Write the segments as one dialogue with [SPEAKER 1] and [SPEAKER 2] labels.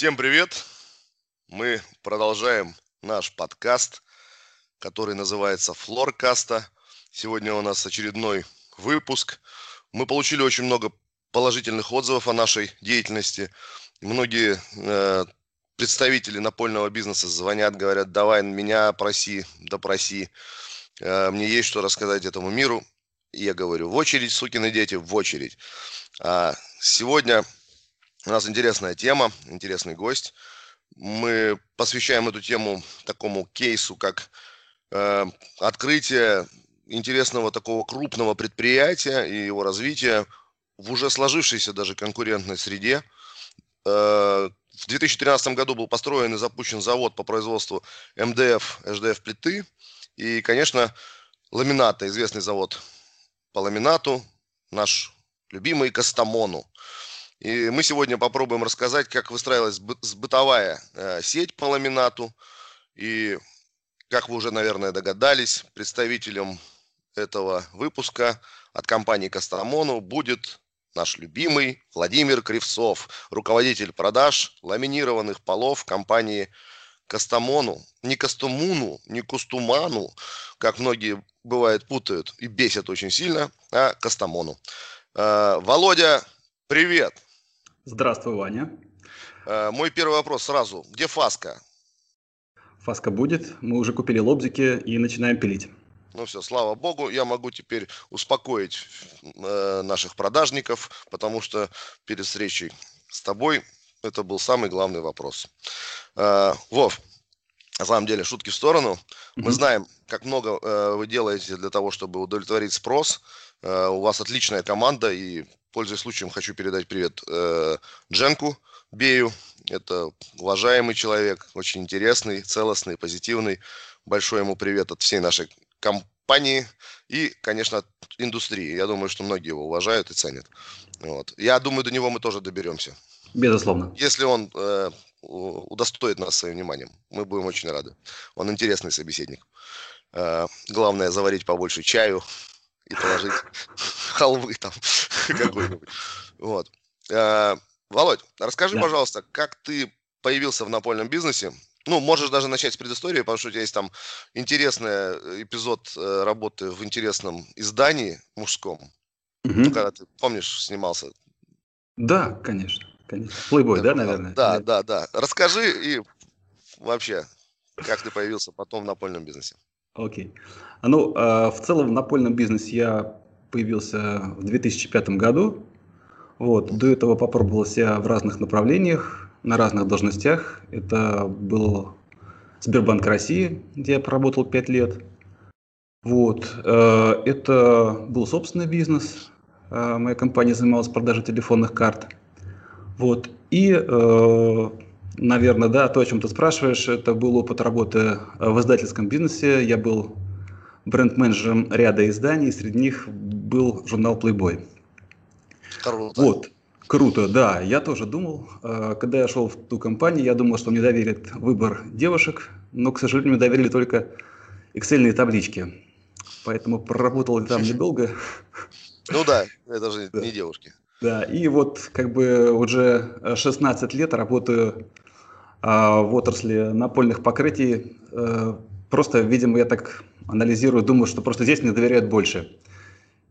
[SPEAKER 1] Всем привет! Мы продолжаем наш подкаст, который называется Флоркаста. Сегодня у нас очередной выпуск. Мы получили очень много положительных отзывов о нашей деятельности. Многие э, представители напольного бизнеса звонят, говорят, давай меня проси, допроси. Э, мне есть что рассказать этому миру. И я говорю, в очередь, сукины дети, в очередь. А сегодня у нас интересная тема, интересный гость. Мы посвящаем эту тему такому кейсу, как э, открытие интересного такого крупного предприятия и его развитие в уже сложившейся даже конкурентной среде. Э, в 2013 году был построен и запущен завод по производству МДФ, HDF плиты. И, конечно, ламината, известный завод по ламинату, наш любимый Кастамону. И мы сегодня попробуем рассказать, как выстраивалась бытовая э, сеть по ламинату. И, как вы уже, наверное, догадались, представителем этого выпуска от компании Кастамону будет наш любимый Владимир Кривцов, руководитель продаж ламинированных полов компании Кастамону, не Кастумуну, не Кустуману, как многие бывает путают и бесят очень сильно, а Кастамону. Э, Володя, привет!
[SPEAKER 2] Здравствуй, Ваня.
[SPEAKER 1] Э, мой первый вопрос сразу. Где фаска?
[SPEAKER 2] Фаска будет. Мы уже купили лобзики и начинаем пилить.
[SPEAKER 1] Ну все, слава богу, я могу теперь успокоить э, наших продажников, потому что перед встречей с тобой это был самый главный вопрос. Э, Вов, на самом деле, шутки в сторону. Mm-hmm. Мы знаем, как много э, вы делаете для того, чтобы удовлетворить спрос. Э, у вас отличная команда, и пользуясь случаем, хочу передать привет э, Дженку Бею. Это уважаемый человек, очень интересный, целостный, позитивный. Большой ему привет от всей нашей компании и, конечно, от индустрии. Я думаю, что многие его уважают и ценят. Вот. Я думаю, до него мы тоже доберемся.
[SPEAKER 2] Безусловно.
[SPEAKER 1] Если он э, удостоит нас своим вниманием, мы будем очень рады. Он интересный собеседник. Э, главное заварить побольше чаю, и положить халвы там какой-нибудь. Вот. Э, Володь, расскажи, да. пожалуйста, как ты появился в напольном бизнесе? Ну, можешь даже начать с предыстории, потому что у тебя есть там интересный э, эпизод работы в интересном издании мужском. Угу. Ну, когда ты, помнишь, снимался?
[SPEAKER 2] Да, конечно. Конечно. Плейбой, да, наверное?
[SPEAKER 1] Да, да, да. Расскажи и вообще, как ты появился потом в напольном бизнесе.
[SPEAKER 2] Окей. Ну, э, в целом в напольном бизнесе я появился в 2005 году. Вот. До этого попробовал себя в разных направлениях, на разных должностях. Это был Сбербанк России, где я проработал 5 лет. Вот. Э, это был собственный бизнес. Э, моя компания занималась продажей телефонных карт. Вот. И Наверное, да, то, о чем ты спрашиваешь, это был опыт работы в издательском бизнесе. Я был бренд-менеджером ряда изданий, среди них был журнал Playboy. Круто. Вот. Круто, да. Я тоже думал, э, когда я шел в ту компанию, я думал, что мне доверят выбор девушек, но, к сожалению, мне доверили только excel таблички. Поэтому проработал там недолго.
[SPEAKER 1] Ну да, это же не девушки.
[SPEAKER 2] Да, и вот как бы уже 16 лет работаю а в отрасли напольных покрытий. Э, просто, видимо, я так анализирую, думаю, что просто здесь мне доверяют больше.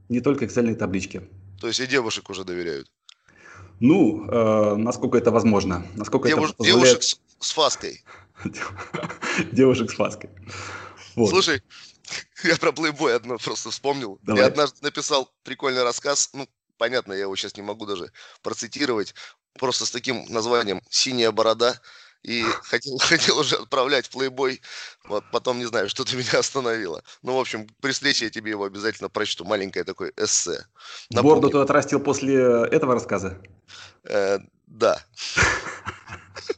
[SPEAKER 2] Не только excel таблички.
[SPEAKER 1] То есть и девушек уже доверяют?
[SPEAKER 2] Ну, э, насколько это возможно. Насколько
[SPEAKER 1] Девуш,
[SPEAKER 2] это
[SPEAKER 1] позволяет... Девушек с, с фаской.
[SPEAKER 2] Девушек с фаской.
[SPEAKER 1] Вот. Слушай, я про плейбой одно просто вспомнил. Давай. Я однажды написал прикольный рассказ. Ну, понятно, я его сейчас не могу даже процитировать. Просто с таким названием «Синяя борода» и хотел, хотел уже отправлять в плейбой, вот потом не знаю, что ты меня остановило. Ну, в общем, при встрече я тебе его обязательно прочту, маленькое такое эссе.
[SPEAKER 2] Напомню. Борду ты отрастил после этого рассказа?
[SPEAKER 1] Э, да.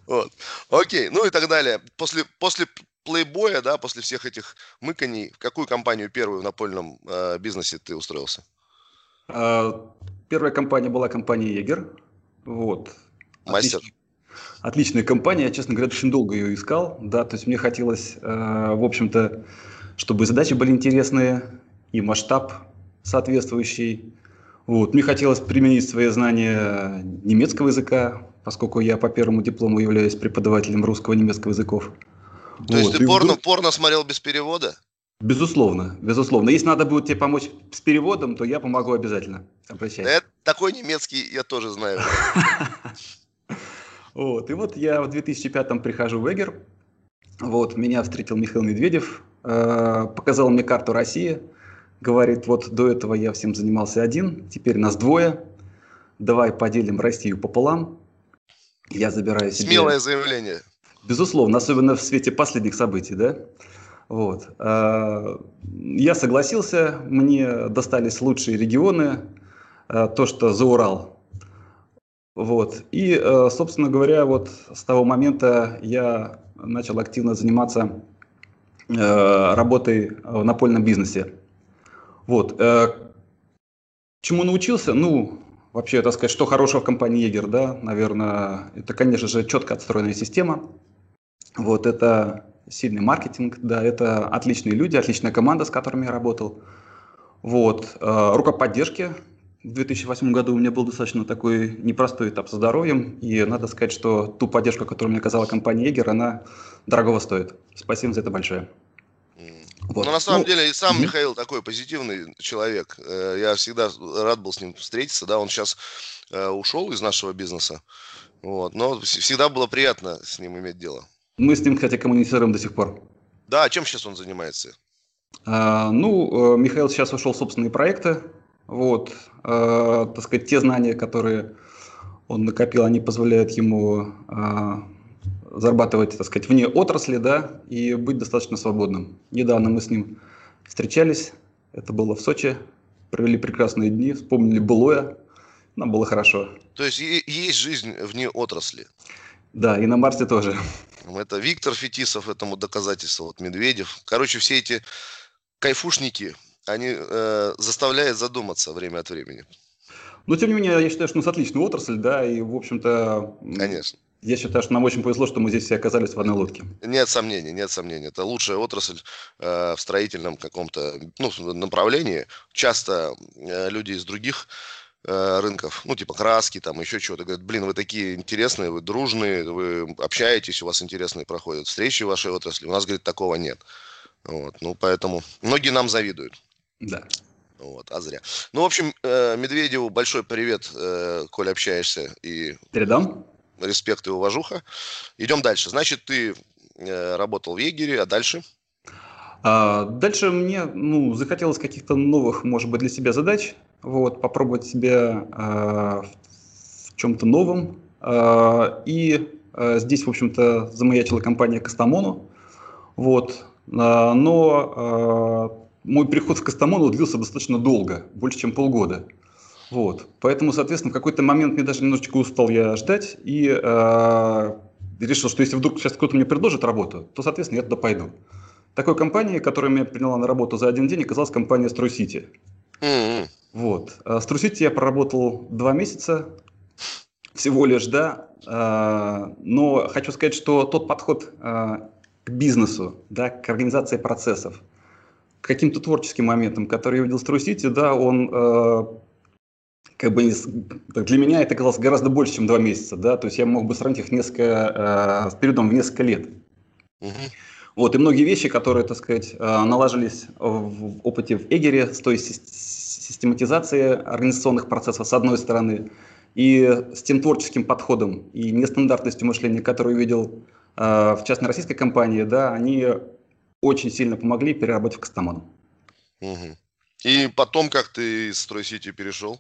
[SPEAKER 1] Вот. Окей, ну и так далее. После, после плейбоя, да, после всех этих мыканий, в какую компанию первую в напольном э, бизнесе ты устроился?
[SPEAKER 2] А, первая компания была компания Егер. Вот.
[SPEAKER 1] Мастер. Отличный,
[SPEAKER 2] Отличная компания, я, честно говоря, очень долго ее искал, да, то есть мне хотелось, э, в общем-то, чтобы задачи были интересные и масштаб соответствующий. Вот. Мне хотелось применить свои знания немецкого языка, поскольку я по первому диплому являюсь преподавателем русского и немецкого языков.
[SPEAKER 1] То вот. есть ты порно, вдруг... порно смотрел без перевода?
[SPEAKER 2] Безусловно, безусловно. Если надо будет тебе помочь с переводом, то я помогу обязательно. Обращайся.
[SPEAKER 1] Это, такой немецкий я тоже знаю.
[SPEAKER 2] Вот, и вот я в 2005-м прихожу в Эгер, вот, меня встретил Михаил Медведев, э, показал мне карту России, говорит, вот до этого я всем занимался один, теперь нас двое, давай поделим Россию пополам, я забираю себе...
[SPEAKER 1] Смелое заявление.
[SPEAKER 2] Безусловно, особенно в свете последних событий, да? Вот. Э, я согласился, мне достались лучшие регионы, э, то, что за Урал. Вот. И, э, собственно говоря, вот с того момента я начал активно заниматься работой в напольном бизнесе. Вот. Чему научился? Ну, вообще, так сказать, что хорошего в компании Егер, да, наверное, это, конечно же, четко отстроенная система. Вот, это сильный маркетинг, да, это отличные люди, отличная команда, с которыми я работал. Вот, э, рука поддержки. В 2008 году у меня был достаточно такой непростой этап со здоровьем, и надо сказать, что ту поддержку, которую мне оказала компания Егер, она дорогого стоит. Спасибо за это большое.
[SPEAKER 1] Вот. Но на самом ну, деле и сам угу. Михаил такой позитивный человек. Э, я всегда рад был с ним встретиться. Да, он сейчас э, ушел из нашего бизнеса. Вот. Но всегда было приятно с ним иметь дело.
[SPEAKER 2] Мы с ним, кстати, коммуницируем до сих пор.
[SPEAKER 1] Да, а чем сейчас он занимается?
[SPEAKER 2] А, ну, э, Михаил сейчас ушел в собственные проекты. Вот, а, так сказать, те знания, которые он накопил, они позволяют ему а, зарабатывать, так сказать, вне отрасли, да, и быть достаточно свободным. Недавно мы с ним встречались, это было в Сочи, провели прекрасные дни, вспомнили былое, нам было хорошо.
[SPEAKER 1] То есть есть жизнь вне отрасли?
[SPEAKER 2] Да, и на Марсе тоже.
[SPEAKER 1] Это Виктор Фетисов этому доказательство, вот Медведев. Короче, все эти кайфушники, они э, заставляют задуматься время от времени.
[SPEAKER 2] Но, тем не менее, я считаю, что у нас отличная отрасль, да, и, в общем-то...
[SPEAKER 1] Конечно.
[SPEAKER 2] Я считаю, что нам очень повезло, что мы здесь все оказались в одной лодке.
[SPEAKER 1] Нет сомнений, нет сомнений. Это лучшая отрасль э, в строительном каком-то ну, направлении. Часто э, люди из других рынков, ну, типа краски, там, еще чего-то. Говорят, блин, вы такие интересные, вы дружные, вы общаетесь, у вас интересные проходят встречи в вашей отрасли. У нас, говорит, такого нет. Вот, ну, поэтому многие нам завидуют.
[SPEAKER 2] Да.
[SPEAKER 1] Вот, а зря. Ну, в общем, э, Медведеву большой привет, э, коль общаешься. И
[SPEAKER 2] Передам.
[SPEAKER 1] Респект и уважуха. Идем дальше. Значит, ты работал в Егере, а дальше?
[SPEAKER 2] А дальше мне ну, захотелось каких-то новых, может быть, для себя задач вот, попробовать себя э, в чем-то новом. Э, и э, здесь, в общем-то, замаячила компания Кастамону. Вот. Э, но э, мой приход в Кастамону длился достаточно долго, больше, чем полгода. Вот. Поэтому, соответственно, в какой-то момент мне даже немножечко устал я ждать и э, решил, что если вдруг сейчас кто-то мне предложит работу, то, соответственно, я туда пойду. Такой компанией, которая меня приняла на работу за один день, оказалась компания Стройсити. Mm-hmm. Вот. С э, Трусити я проработал два месяца всего лишь, да. Э, но хочу сказать, что тот подход э, к бизнесу, да, к организации процессов, к каким-то творческим моментам, которые я видел в Трусити, да, он как бы для меня это казалось гораздо больше, чем два месяца, да, то есть я мог бы сравнить их несколько, с периодом в несколько лет. Угу. Вот, и многие вещи, которые, так сказать, налажились в опыте в Эгере, с той систематизации организационных процессов с одной стороны, и с тем творческим подходом и нестандартностью мышления, которую видел э, в частной российской компании, да, они очень сильно помогли переработать Кастамону.
[SPEAKER 1] Угу. И потом как ты из Стройсити перешел?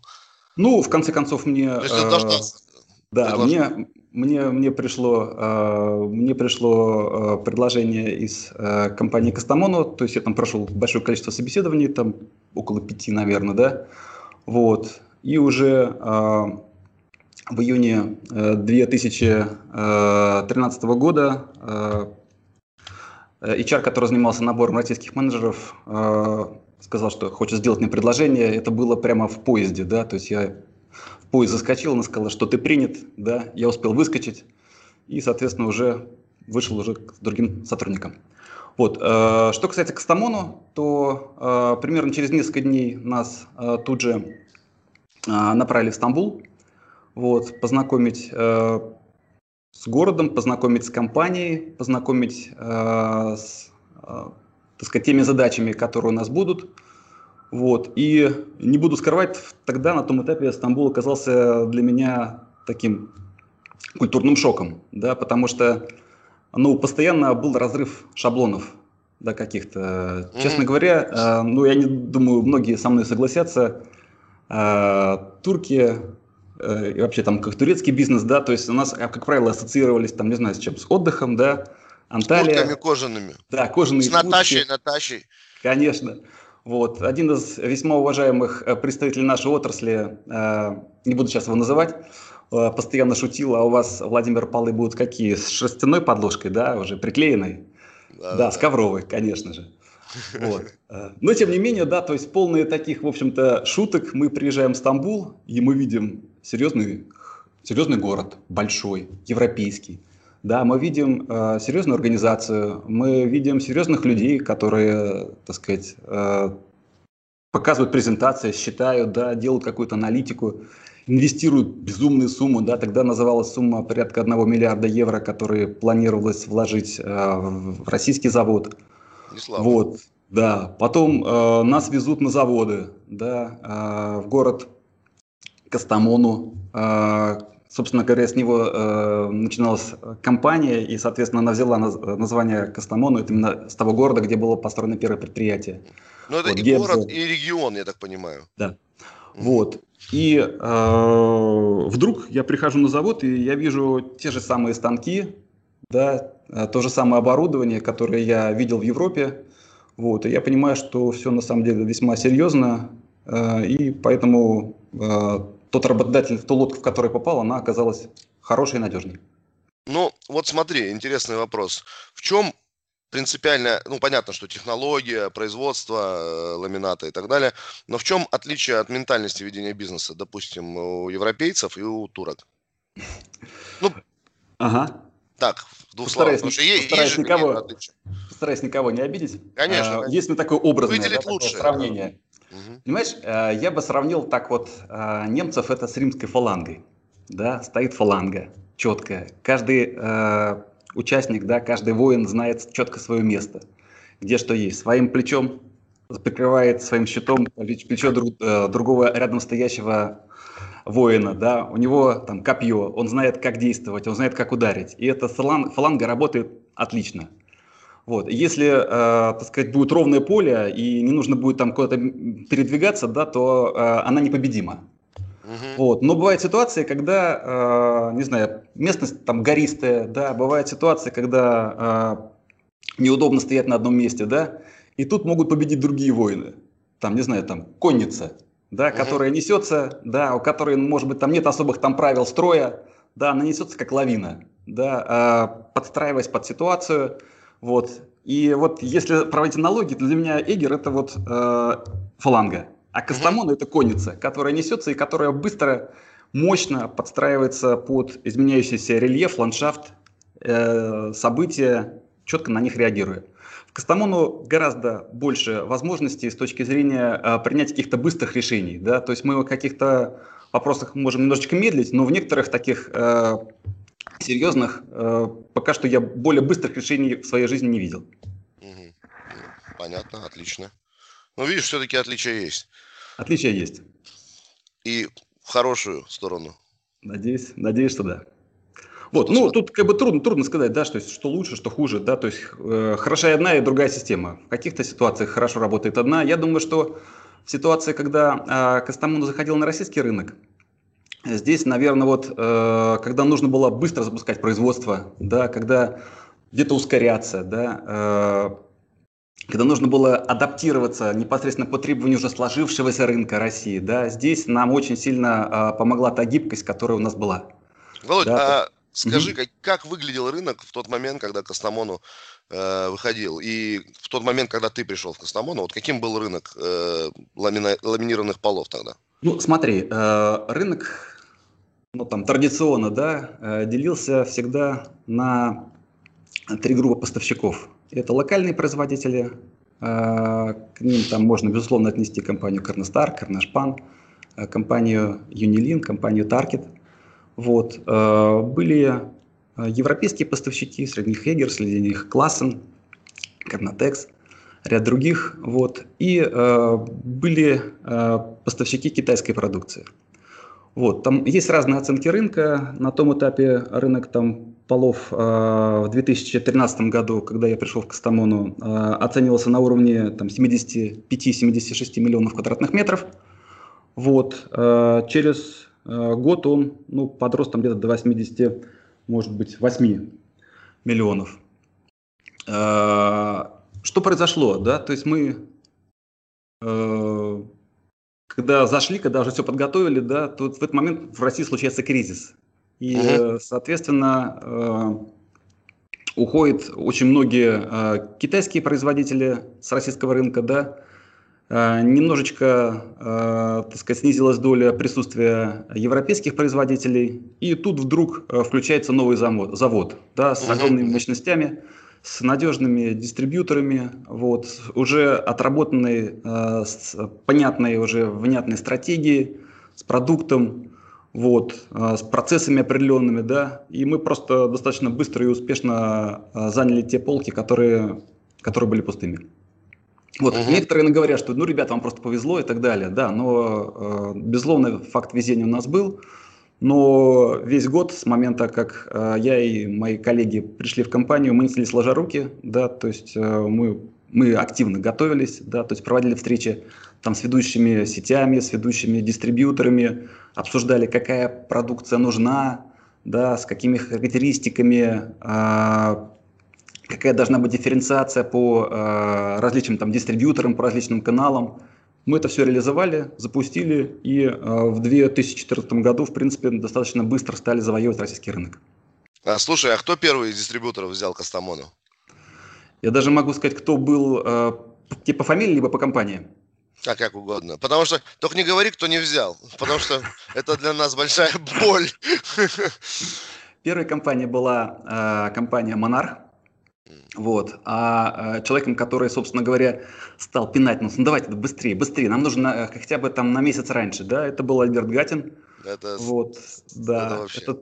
[SPEAKER 2] Ну, в конце концов, мне... То есть, э, да, мне, мне, мне пришло, э, мне пришло э, предложение из э, компании Кастамону, то есть я там прошел большое количество собеседований, там около пяти, наверное, да, вот, и уже э, в июне 2013 э, года э, HR, который занимался набором российских менеджеров, э, сказал, что хочет сделать мне предложение, это было прямо в поезде, да, то есть я поезд заскочил, она сказала, что ты принят, да, я успел выскочить. И, соответственно, уже вышел уже к другим сотрудникам. Вот. Э, что касается Кастамону, то э, примерно через несколько дней нас э, тут же направили в Стамбул. вот, познакомить с городом, познакомить с компанией, познакомить с так сказать, теми задачами, которые у нас будут. Вот. И не буду скрывать, тогда на том этапе Стамбул оказался для меня таким культурным шоком, да, потому что ну, постоянно был разрыв шаблонов да, каких-то. Mm-hmm. Честно говоря, э, ну, я не думаю, многие со мной согласятся, э, турки э, и вообще там как турецкий бизнес, да, то есть у нас, как правило, ассоциировались там, не знаю, с чем, с отдыхом, да,
[SPEAKER 1] Анталия. С куртками кожаными.
[SPEAKER 2] Да, кожаные
[SPEAKER 1] С Наташей, куртки. Наташей.
[SPEAKER 2] Конечно. Вот. Один из весьма уважаемых э, представителей нашей отрасли, э, не буду сейчас его называть, постоянно шутил, а у вас, Владимир, полы будут какие? С шерстяной подложкой, да, уже приклеенной? Да, да, да. с ковровой, конечно же. Вот. Но, тем не менее, да, то есть полные таких, в общем-то, шуток. Мы приезжаем в Стамбул, и мы видим серьезный, серьезный город, большой, европейский. Да, мы видим э, серьезную организацию, мы видим серьезных людей, которые, так сказать, э, показывают презентации, считают, да, делают какую-то аналитику, инвестируют безумные суммы, да, тогда называлась сумма порядка 1 миллиарда евро, которые планировалось вложить э, в российский завод. Вот, да. Потом э, нас везут на заводы, да, э, в город Кастамону, э, собственно говоря, с него э, начиналась компания, и, соответственно, она взяла наз, название Кастамону, это именно с того города, где было построено первое предприятие.
[SPEAKER 1] Ну, это вот, и город, и регион, я так понимаю.
[SPEAKER 2] Да. Mm-hmm. Вот. И э, вдруг я прихожу на завод, и я вижу те же самые станки, да, э, то же самое оборудование, которое я видел в Европе. Вот, и я понимаю, что все на самом деле весьма серьезно, э, и поэтому э, тот работодатель, ту лодку, в которую попал, она оказалась хорошей и надежной.
[SPEAKER 1] Ну, вот смотри, интересный вопрос. В чем принципиально, ну, понятно, что технология, производство э, ламината и так далее, но в чем отличие от ментальности ведения бизнеса, допустим, у европейцев и у турок?
[SPEAKER 2] Ну, ага.
[SPEAKER 1] Так, в двух постараюсь, словах. Потому
[SPEAKER 2] что постараюсь, есть никого, постараюсь никого не обидеть.
[SPEAKER 1] Конечно. А,
[SPEAKER 2] конечно. Есть ли такое образное да, лучше. сравнение? Угу. Понимаешь, э, я бы сравнил так вот э, немцев это с римской фалангой. Да, стоит фаланга четкая. Каждый участник, да, каждый воин знает четко свое место, где что есть. Своим плечом прикрывает своим щитом плечо друг, э, другого рядом стоящего воина, да, у него там копье, он знает, как действовать, он знает, как ударить. И эта фаланга работает отлично. Вот. Если, э, так сказать, будет ровное поле и не нужно будет там куда-то передвигаться, да, то э, она непобедима. Угу. Вот. Но бывают ситуации, когда, э, не знаю, местность там гористая, да, бывают ситуации, когда э, неудобно стоять на одном месте, да, и тут могут победить другие воины. Там, не знаю, там конница, да, угу. которая несется, да, у которой, может быть, там нет особых там правил строя, да, она несется как лавина, да, э, подстраиваясь под ситуацию, вот. И вот если проводить аналогии, то для меня Эгер это вот э, фаланга, а Кастамон mm-hmm. это конница, которая несется и которая быстро, мощно подстраивается под изменяющийся рельеф, ландшафт, э, события, четко на них реагируя. В Кастамону гораздо больше возможностей с точки зрения э, принятия каких-то быстрых решений. Да? То есть мы в каких-то вопросах можем немножечко медлить, но в некоторых таких э, серьезных, э, пока что я более быстрых решений в своей жизни не видел.
[SPEAKER 1] Понятно, отлично. Но видишь, все-таки отличия есть.
[SPEAKER 2] Отличия есть.
[SPEAKER 1] И в хорошую сторону.
[SPEAKER 2] Надеюсь, надеюсь, что да. Вот, ну, тут как бы трудно, трудно сказать, да, что, что лучше, что хуже, да, то есть э, хороша и одна, и другая система. В каких-то ситуациях хорошо работает одна. Я думаю, что в ситуации, когда э, Кастамону заходил на российский рынок, Здесь, наверное, вот э, когда нужно было быстро запускать производство, да, когда где-то ускоряться, да, э, когда нужно было адаптироваться непосредственно по требованию уже сложившегося рынка России, да, здесь нам очень сильно э, помогла та гибкость, которая у нас была.
[SPEAKER 1] Володь, да, а скажи, mm-hmm. как, как выглядел рынок в тот момент, когда Костомону э, выходил, и в тот момент, когда ты пришел в Костомону, вот каким был рынок э, ламина, ламинированных полов тогда?
[SPEAKER 2] Ну, смотри, э, рынок ну, там, традиционно, да, э, делился всегда на три группы поставщиков. Это локальные производители, э, к ним там можно, безусловно, отнести компанию Корностар, Корнашпан, э, компанию Unilin, компанию Target. Вот. Э, были европейские поставщики, среди них Егер, среди них Классен, Карнатекс, ряд других. Вот. И были поставщики китайской продукции. Вот. Там есть разные оценки рынка. На том этапе рынок там, полов э, в 2013 году, когда я пришел в Кастамону, э, оценивался на уровне там, 75-76 миллионов квадратных метров. Вот. Э, через год он ну, подрос там где-то до 80, может быть, 8 миллионов. Что произошло, да? То есть мы, когда зашли, когда уже все подготовили, да, то в этот момент в России случается кризис. И, uh-huh. соответственно, э, уходят очень многие э, китайские производители с российского рынка, да, э, немножечко, так сказать, снизилась доля присутствия европейских производителей, и тут вдруг включается новый завод, завод да, с огромными мощностями, с надежными дистрибьюторами, вот, уже отработанной, с понятной, уже внятной стратегией, с продуктом, вот, э, с процессами определенными, да, и мы просто достаточно быстро и успешно э, заняли те полки, которые, которые были пустыми. Вот, угу. некоторые говорят, что, ну, ребят, вам просто повезло и так далее, да, но, э, безусловно, факт везения у нас был, но весь год с момента, как я и мои коллеги пришли в компанию, мы несли сложа руки, да, то есть мы, мы активно готовились, да, то есть проводили встречи там с ведущими сетями, с ведущими дистрибьюторами, обсуждали, какая продукция нужна, да, с какими характеристиками, э, какая должна быть дифференциация по э, различным там дистрибьюторам, по различным каналам. Мы это все реализовали, запустили, и э, в 2014 году, в принципе, достаточно быстро стали завоевывать российский рынок.
[SPEAKER 1] А, слушай, а кто первый из дистрибьюторов взял Кастамону?
[SPEAKER 2] Я даже могу сказать, кто был э, типа по фамилии, либо по компании.
[SPEAKER 1] А как угодно. Потому что только не говори, кто не взял. Потому что это для нас большая боль.
[SPEAKER 2] Первая компания была э, компания Монарх. Вот. А э, человеком, который, собственно говоря, стал пинать нас, ну давайте быстрее, быстрее, нам нужно э, хотя бы там на месяц раньше, да, это был Альберт Гатин. Это, вот, да, это, вообще... это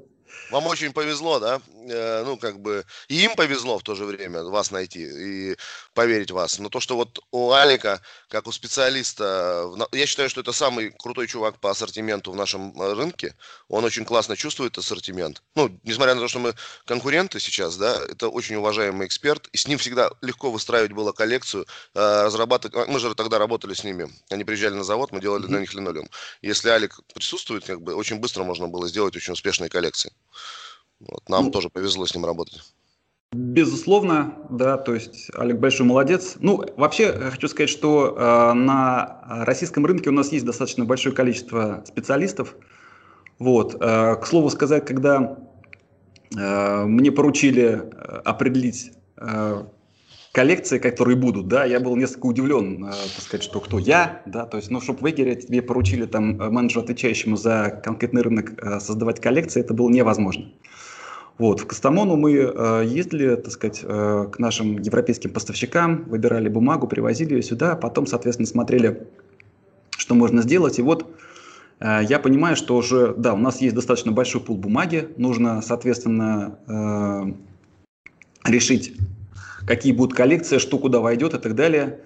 [SPEAKER 1] вам очень повезло, да? Э, ну, как бы, и им повезло в то же время вас найти и поверить в вас. Но то, что вот у Алика, как у специалиста, я считаю, что это самый крутой чувак по ассортименту в нашем э, рынке. Он очень классно чувствует ассортимент. Ну, несмотря на то, что мы конкуренты сейчас, да, это очень уважаемый эксперт. И с ним всегда легко выстраивать было коллекцию, э, разрабатывать. А, мы же тогда работали с ними. Они приезжали на завод, мы делали mm-hmm. на них линолеум. Если Алик присутствует, как бы, очень быстро можно было сделать очень успешные коллекции. Вот, нам ну, тоже повезло с ним работать.
[SPEAKER 2] Безусловно, да, то есть Олег большой молодец. Ну, вообще хочу сказать, что э, на российском рынке у нас есть достаточно большое количество специалистов. Вот, э, к слову сказать, когда э, мне поручили э, определить э, коллекции, которые будут, да, я был несколько удивлен, э, так сказать, что кто я, да, то есть, ну, чтобы в Эгере тебе поручили там менеджеру, отвечающему за конкретный рынок, э, создавать коллекции, это было невозможно. Вот, в Кастамону мы э, ездили, так сказать, э, к нашим европейским поставщикам, выбирали бумагу, привозили ее сюда, потом, соответственно, смотрели, что можно сделать. И вот э, я понимаю, что уже, да, у нас есть достаточно большой пул бумаги, нужно, соответственно, э, решить, какие будут коллекции, что куда войдет и так далее.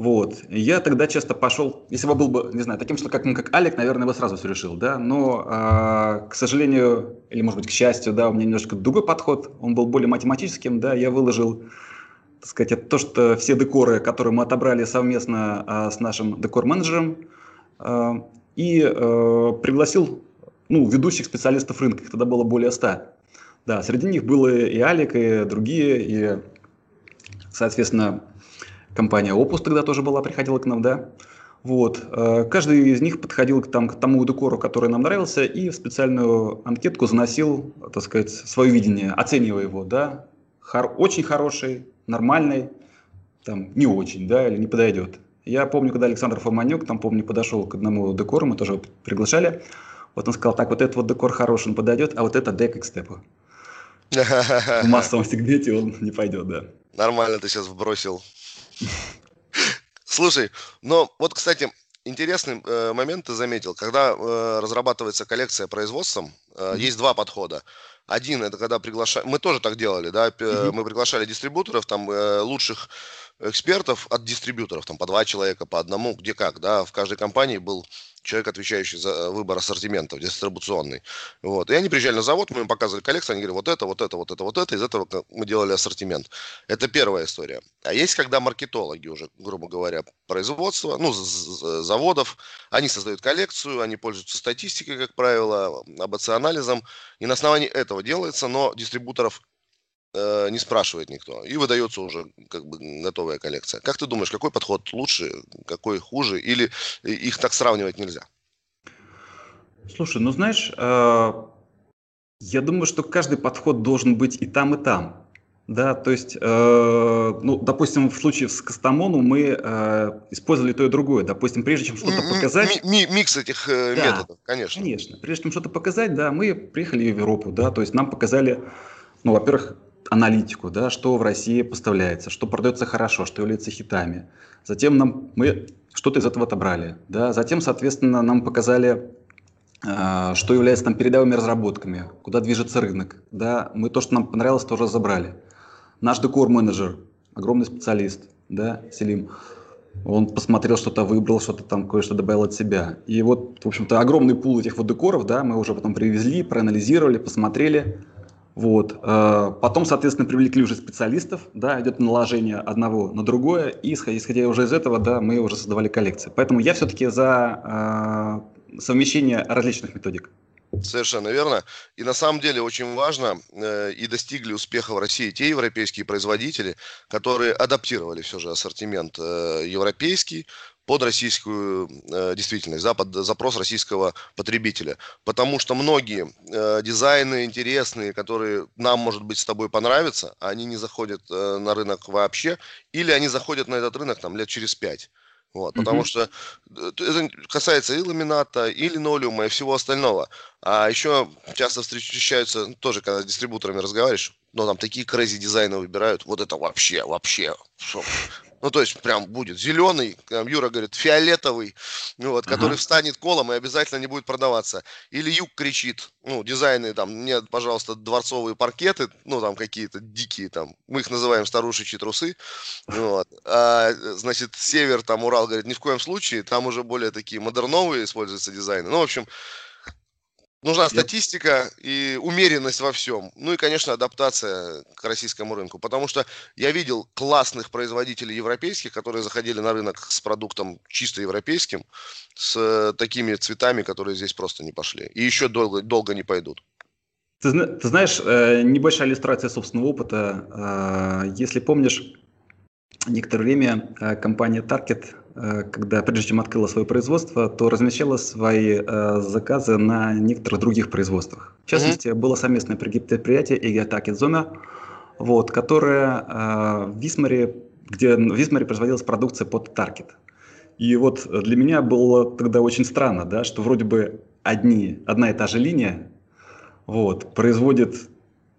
[SPEAKER 2] Вот. Я тогда часто пошел, если бы был бы, не знаю, таким человеком, как Алик, наверное, бы сразу все решил, да, но, э, к сожалению, или, может быть, к счастью, да, у меня немножко другой подход, он был более математическим, да, я выложил, так сказать, то, что все декоры, которые мы отобрали совместно э, с нашим декор-менеджером, э, и э, пригласил, ну, ведущих специалистов рынка, их тогда было более ста. Да, среди них было и Алик, и другие, и, соответственно, компания Opus тогда тоже была, приходила к нам, да. Вот. Э, каждый из них подходил к, там, к тому декору, который нам нравился, и в специальную анкетку заносил, так сказать, свое видение, оценивая его, да. Хор- очень хороший, нормальный, там, не очень, да, или не подойдет. Я помню, когда Александр Фоманюк, там, помню, подошел к одному декору, мы тоже приглашали, вот он сказал, так, вот этот вот декор хороший, он подойдет, а вот это дек к степу. В массовом сегменте он не пойдет, да.
[SPEAKER 1] Нормально ты сейчас вбросил Слушай, но вот, кстати, интересный э, момент ты заметил. Когда э, разрабатывается коллекция производством, э, mm-hmm. есть два подхода. Один это когда приглашаем, мы тоже так делали, да, mm-hmm. мы приглашали дистрибуторов, там э, лучших экспертов от дистрибьюторов, там по два человека, по одному, где как, да, в каждой компании был человек, отвечающий за э, выбор ассортиментов, дистрибуционный. Вот. И они приезжали на завод, мы им показывали коллекцию, они говорили, вот это, вот это, вот это, вот это, из этого мы делали ассортимент. Это первая история. А есть, когда маркетологи уже, грубо говоря, производства, ну, заводов, они создают коллекцию, они пользуются статистикой, как правило, АБЦ-анализом, и на основании этого делается, но дистрибуторов э, не спрашивает никто. И выдается уже как бы готовая коллекция. Как ты думаешь, какой подход лучше, какой хуже, или их так сравнивать нельзя?
[SPEAKER 2] Слушай, ну знаешь, э, я думаю, что каждый подход должен быть и там, и там. Да, то есть, э, ну, допустим, в случае с Кастамону мы э, использовали то и другое. Допустим, прежде чем что-то показать...
[SPEAKER 1] Ми микс этих э, да, методов, конечно.
[SPEAKER 2] Конечно. Прежде чем что-то показать, да, мы приехали в Европу, да, то есть нам показали, ну, во-первых, аналитику, да, что в России поставляется, что продается хорошо, что является хитами. Затем нам, мы что-то из этого отобрали. Да. Затем, соответственно, нам показали, э, что является там передовыми разработками, куда движется рынок. Да. Мы то, что нам понравилось, тоже забрали. Наш декор-менеджер, огромный специалист, да, Селим, он посмотрел что-то, выбрал что-то там, кое-что добавил от себя. И вот, в общем-то, огромный пул этих вот декоров, да, мы уже потом привезли, проанализировали, посмотрели, вот. Э, потом, соответственно, привлекли уже специалистов, да, идет наложение одного на другое, и исходя уже из этого, да, мы уже создавали коллекции. Поэтому я все-таки за э, совмещение различных методик.
[SPEAKER 1] Совершенно верно. И на самом деле очень важно, э, и достигли успеха в России те европейские производители, которые адаптировали все же ассортимент э, европейский под российскую э, действительность, да, под запрос российского потребителя. Потому что многие э, дизайны интересные, которые нам, может быть, с тобой понравятся, они не заходят э, на рынок вообще, или они заходят на этот рынок там лет через пять. Вот, потому mm-hmm. что э, это касается и ламината, и линолеума, и всего остального. А еще часто встречаются, ну, тоже когда с дистрибуторами разговариваешь, но там такие crazy дизайны выбирают, вот это вообще, вообще, ну, то есть, прям будет зеленый, там, Юра говорит, фиолетовый, ну, вот, который uh-huh. встанет колом и обязательно не будет продаваться. Или Юг кричит, ну, дизайны, там, нет, пожалуйста, дворцовые паркеты, ну, там, какие-то дикие, там, мы их называем старушечьи трусы, вот. А, значит, Север, там, Урал говорит, ни в коем случае, там уже более такие модерновые используются дизайны. Ну, в общем, Нужна статистика и умеренность во всем. Ну и, конечно, адаптация к российскому рынку. Потому что я видел классных производителей европейских, которые заходили на рынок с продуктом чисто европейским, с такими цветами, которые здесь просто не пошли. И еще долго, долго не пойдут.
[SPEAKER 2] Ты, ты знаешь, э, небольшая иллюстрация собственного опыта. Э, если помнишь, некоторое время э, компания Target Э, когда прежде чем открыла свое производство, то размещала свои э, заказы на некоторых других производствах. В частности, mm-hmm. было совместное предприятие Эгиатаки Зона, вот, которое в Висмаре, где в Висмаре производилась продукция под Таргет. И вот для меня было тогда очень странно, да, что вроде бы одни, одна и та же линия вот, производит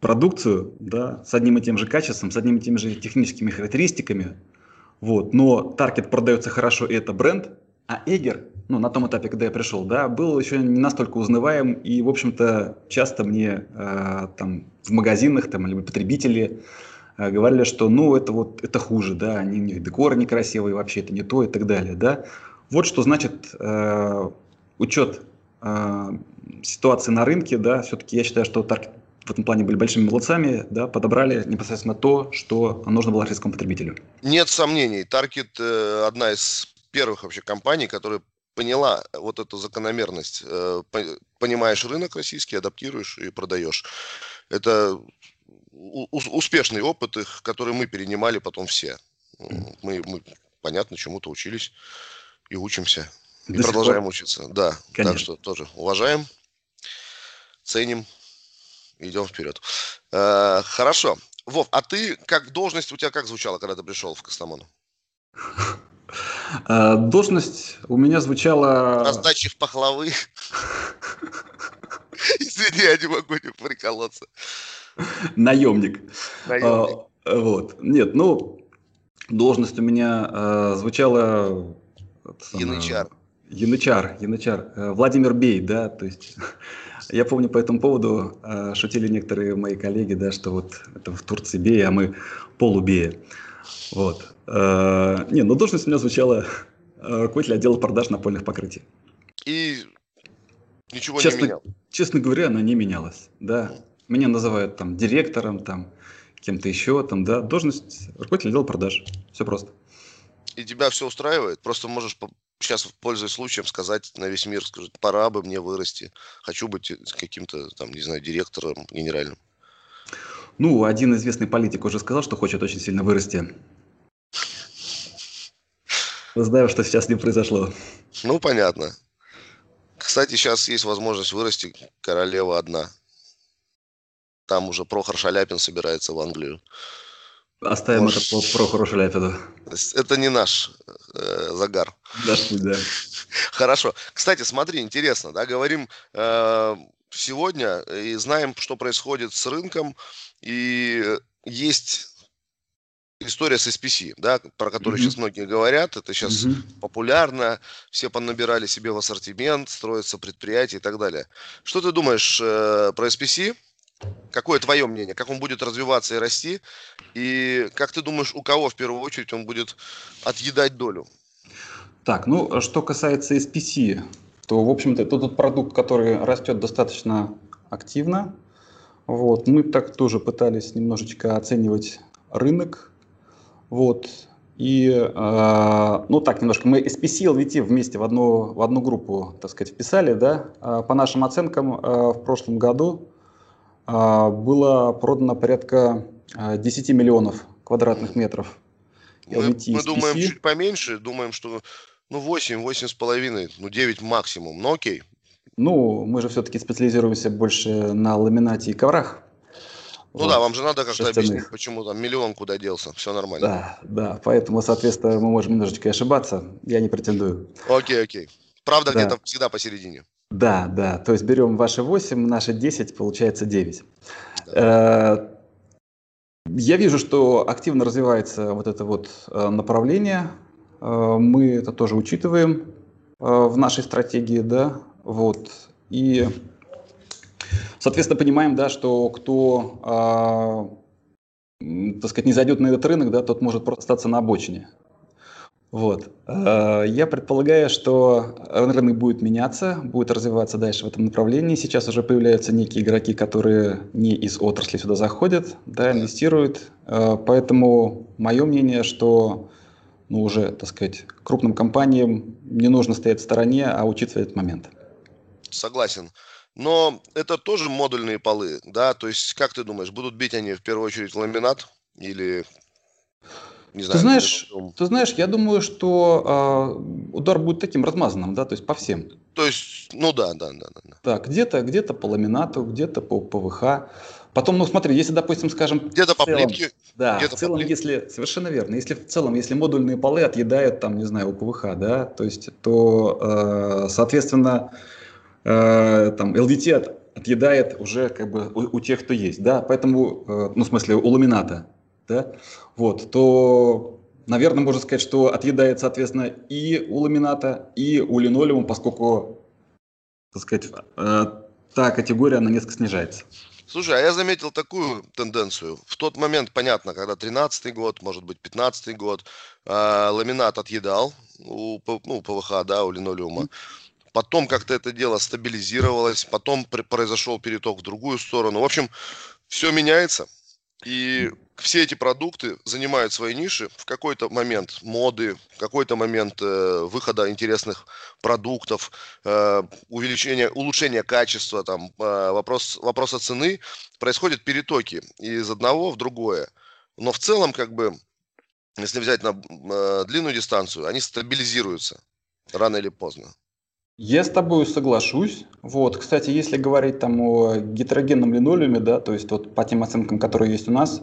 [SPEAKER 2] продукцию да, с одним и тем же качеством, с одними и теми же техническими характеристиками, вот. Но Target продается хорошо, и это бренд, а Эгер, ну, на том этапе, когда я пришел, да, был еще не настолько узнаваем, и, в общем-то, часто мне э, там в магазинах, там, либо потребители э, говорили, что, ну, это вот, это хуже, да, они, у них декор некрасивый, вообще это не то и так далее, да. Вот что значит э, учет э, ситуации на рынке, да, все-таки я считаю, что Target в этом плане были большими молодцами, да, подобрали непосредственно то, что нужно было российскому потребителю.
[SPEAKER 1] Нет сомнений, Target э, одна из первых вообще компаний, которая поняла вот эту закономерность. Э, понимаешь рынок российский, адаптируешь и продаешь. Это успешный опыт, их, который мы перенимали потом все. Мы, мы понятно, чему-то учились и учимся. И До продолжаем учиться. Да, Конечно. так что тоже уважаем, ценим идем вперед. Э, хорошо. Вов, а ты как должность у тебя как звучала, когда ты пришел в Костомону?
[SPEAKER 2] Э, должность у меня звучала...
[SPEAKER 1] Раздачи в пахлавы. Извини, я не могу не приколоться.
[SPEAKER 2] Наемник. Наемник. А, вот. Нет, ну, должность у меня а, звучала...
[SPEAKER 1] Янычар.
[SPEAKER 2] Янычар, Янычар, э, Владимир Бей, да, то есть я помню по этому поводу э, шутили некоторые мои коллеги, да, что вот это в Турции Бей, а мы полубея. Вот. Э, не, ну должность у меня звучала руководитель отдела продаж напольных покрытий.
[SPEAKER 1] И ничего честно, не менял?
[SPEAKER 2] Честно говоря, она не менялась, да. Меня называют там директором, там, кем-то еще, там, да, должность руководитель отдела продаж. Все просто.
[SPEAKER 1] И тебя все устраивает? Просто можешь сейчас, пользуясь случаем, сказать на весь мир, скажет, пора бы мне вырасти. Хочу быть каким-то, там, не знаю, директором генеральным.
[SPEAKER 2] Ну, один известный политик уже сказал, что хочет очень сильно вырасти. Знаю, что сейчас не произошло.
[SPEAKER 1] Ну, понятно. Кстати, сейчас есть возможность вырасти королева одна. Там уже Прохор Шаляпин собирается в Англию.
[SPEAKER 2] Оставим Может... это про Прохору Шаляпину.
[SPEAKER 1] Это не наш э, загар.
[SPEAKER 2] Да, да.
[SPEAKER 1] Хорошо. Кстати, смотри, интересно, да, говорим э, сегодня и знаем, что происходит с рынком, и есть история с SPC, да, про которую mm-hmm. сейчас многие говорят, это сейчас mm-hmm. популярно, все понабирали себе в ассортимент, строятся предприятия и так далее. Что ты думаешь э, про SPC? Какое твое мнение? Как он будет развиваться и расти? И как ты думаешь, у кого в первую очередь он будет отъедать долю?
[SPEAKER 2] Так, ну, что касается SPC, то, в общем-то, это тот продукт, который растет достаточно активно. Вот. Мы так тоже пытались немножечко оценивать рынок вот. И, э, ну так, немножко, мы SPC и LVT вместе в одну, в одну группу, так сказать, вписали, да. Э, по нашим оценкам, э, в прошлом году было продано порядка э, 10 миллионов квадратных метров
[SPEAKER 1] LVT Мы, мы думаем чуть поменьше, думаем, что ну 8, 8 с половиной, ну 9 максимум, ну окей.
[SPEAKER 2] Ну, мы же все-таки специализируемся больше на ламинате и коврах.
[SPEAKER 1] Ну вот, да, вам же надо как-то объяснить, почему там миллион куда делся. Все нормально.
[SPEAKER 2] Да, да. Поэтому, соответственно, мы можем немножечко ошибаться. Я не претендую.
[SPEAKER 1] Окей, окей. Правда да. где-то всегда посередине.
[SPEAKER 2] Да, да. То есть берем ваши 8, наши 10, получается 9. Да. Э, я вижу, что активно развивается вот это вот э, направление. Э, мы это тоже учитываем в нашей стратегии, да. Вот. И Соответственно, понимаем, да, что кто, так сказать, не зайдет на этот рынок, да, тот может просто остаться на обочине. Вот. Э, я предполагаю, что рынок будет меняться, будет развиваться дальше в этом направлении. Сейчас уже появляются некие игроки, которые не из отрасли сюда заходят, да, инвестируют. Э, поэтому мое мнение, что ну, уже, так сказать, крупным компаниям не нужно стоять в стороне, а учиться этот момент.
[SPEAKER 1] Согласен. Но это тоже модульные полы, да? То есть, как ты думаешь, будут бить они в первую очередь ламинат или
[SPEAKER 2] не знаю, ты знаешь, ты знаешь, я думаю, что э, удар будет таким размазанным, да, то есть по всем.
[SPEAKER 1] То есть, ну да, да, да, да.
[SPEAKER 2] Да, где-то, где-то по ламинату, где-то по ПВХ. Потом, ну смотри, если, допустим, скажем,
[SPEAKER 1] где-то по плитке,
[SPEAKER 2] да, где-то в целом, по если совершенно верно, если в целом, если модульные полы отъедают там, не знаю, у ПВХ, да, то есть, то, э, соответственно, э, там LVT от, отъедает уже как бы у, у тех, кто есть, да, поэтому, э, ну, в смысле, у ламината, да, вот, то, наверное, можно сказать, что отъедает, соответственно, и у ламината, и у линолеума, поскольку, так сказать, э, та категория, она несколько снижается.
[SPEAKER 1] Слушай, а я заметил такую тенденцию. В тот момент, понятно, когда 13-й год, может быть, 15-й год, э, ламинат отъедал у, ну, ПВХ, да, у линолеума. Потом как-то это дело стабилизировалось, потом произошел переток в другую сторону. В общем, все меняется. И все эти продукты занимают свои ниши в какой-то момент моды, в какой-то момент э, выхода интересных продуктов, э, увеличения, улучшения качества, там, э, вопрос, вопроса цены, происходят перетоки из одного в другое. Но в целом, как бы, если взять на э, длинную дистанцию, они стабилизируются рано или поздно.
[SPEAKER 2] Я с тобой соглашусь. Вот, кстати, если говорить там о гетерогенном линолеуме, да, то есть вот по тем оценкам, которые есть у нас,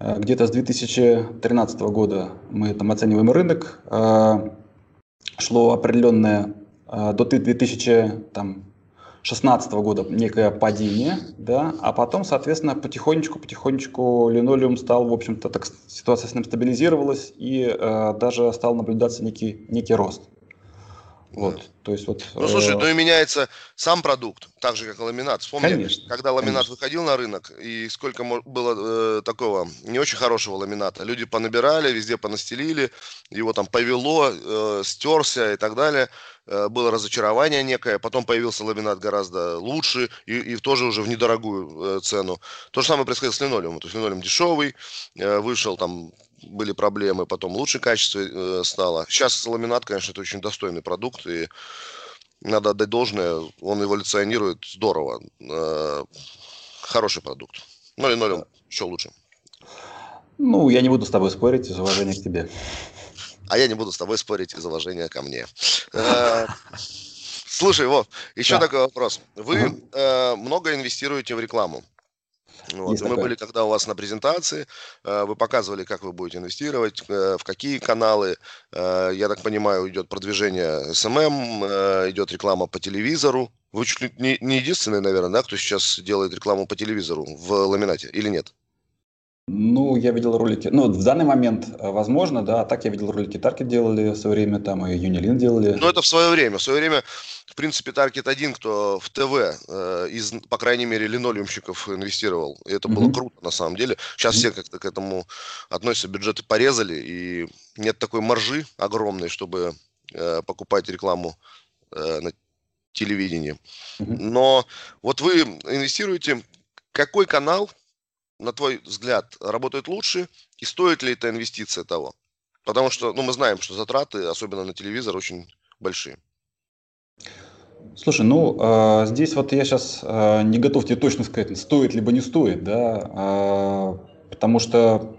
[SPEAKER 2] где-то с 2013 года мы там оцениваем рынок, э, шло определенное э, до 2016 года некое падение, да, а потом, соответственно, потихонечку-потихонечку линолеум стал, в общем-то, так ситуация с ним стабилизировалась и даже стал наблюдаться некий, некий рост. Вот, да. то есть вот.
[SPEAKER 1] Ну слушай, ну и меняется сам продукт, так же как и ламинат. Вспомни,
[SPEAKER 2] конечно,
[SPEAKER 1] когда ламинат
[SPEAKER 2] конечно.
[SPEAKER 1] выходил на рынок и сколько было э, такого не очень хорошего ламината. Люди понабирали, везде понастелили, его там повело, э, стерся и так далее. Э, было разочарование некое, потом появился ламинат гораздо лучше и, и тоже уже в недорогую э, цену. То же самое происходило с линолеумом. То есть линолеум дешевый, э, вышел там были проблемы, потом лучше качество э, стало. Сейчас ламинат, конечно, это очень достойный продукт, и надо отдать должное, он эволюционирует здорово. Э, хороший продукт. Ну, линолеум еще лучше.
[SPEAKER 2] Ну, я не буду с тобой спорить из уважения к тебе.
[SPEAKER 1] А я не буду с тобой спорить из уважения ко мне. Э, слушай, Вов, еще такой вопрос. Вы э, много инвестируете в рекламу. Вот. мы были когда у вас на презентации, э, вы показывали, как вы будете инвестировать, э, в какие каналы. Э, я так понимаю, идет продвижение SMM, идет реклама по телевизору. Вы чуть ли не, не единственный, наверное, да, кто сейчас делает рекламу по телевизору в ламинате, или нет?
[SPEAKER 2] Ну, я видел ролики, ну, в данный момент, возможно, да, а так я видел ролики Таркетт делали в свое время, там и Юнилин делали.
[SPEAKER 1] Ну, это в свое время. В свое время в принципе, Таркетт один, кто в ТВ э, из, по крайней мере, линолеумщиков инвестировал. И это mm-hmm. было круто, на самом деле. Сейчас mm-hmm. все как-то к этому относятся, бюджеты порезали, и нет такой маржи огромной, чтобы э, покупать рекламу э, на телевидении. Mm-hmm. Но вот вы инвестируете, какой канал, на твой взгляд, работает лучше, и стоит ли эта инвестиция того? Потому что, ну, мы знаем, что затраты, особенно на телевизор, очень большие.
[SPEAKER 2] Слушай, ну э, здесь вот я сейчас э, не готов тебе точно сказать, стоит либо не стоит, да, э, потому что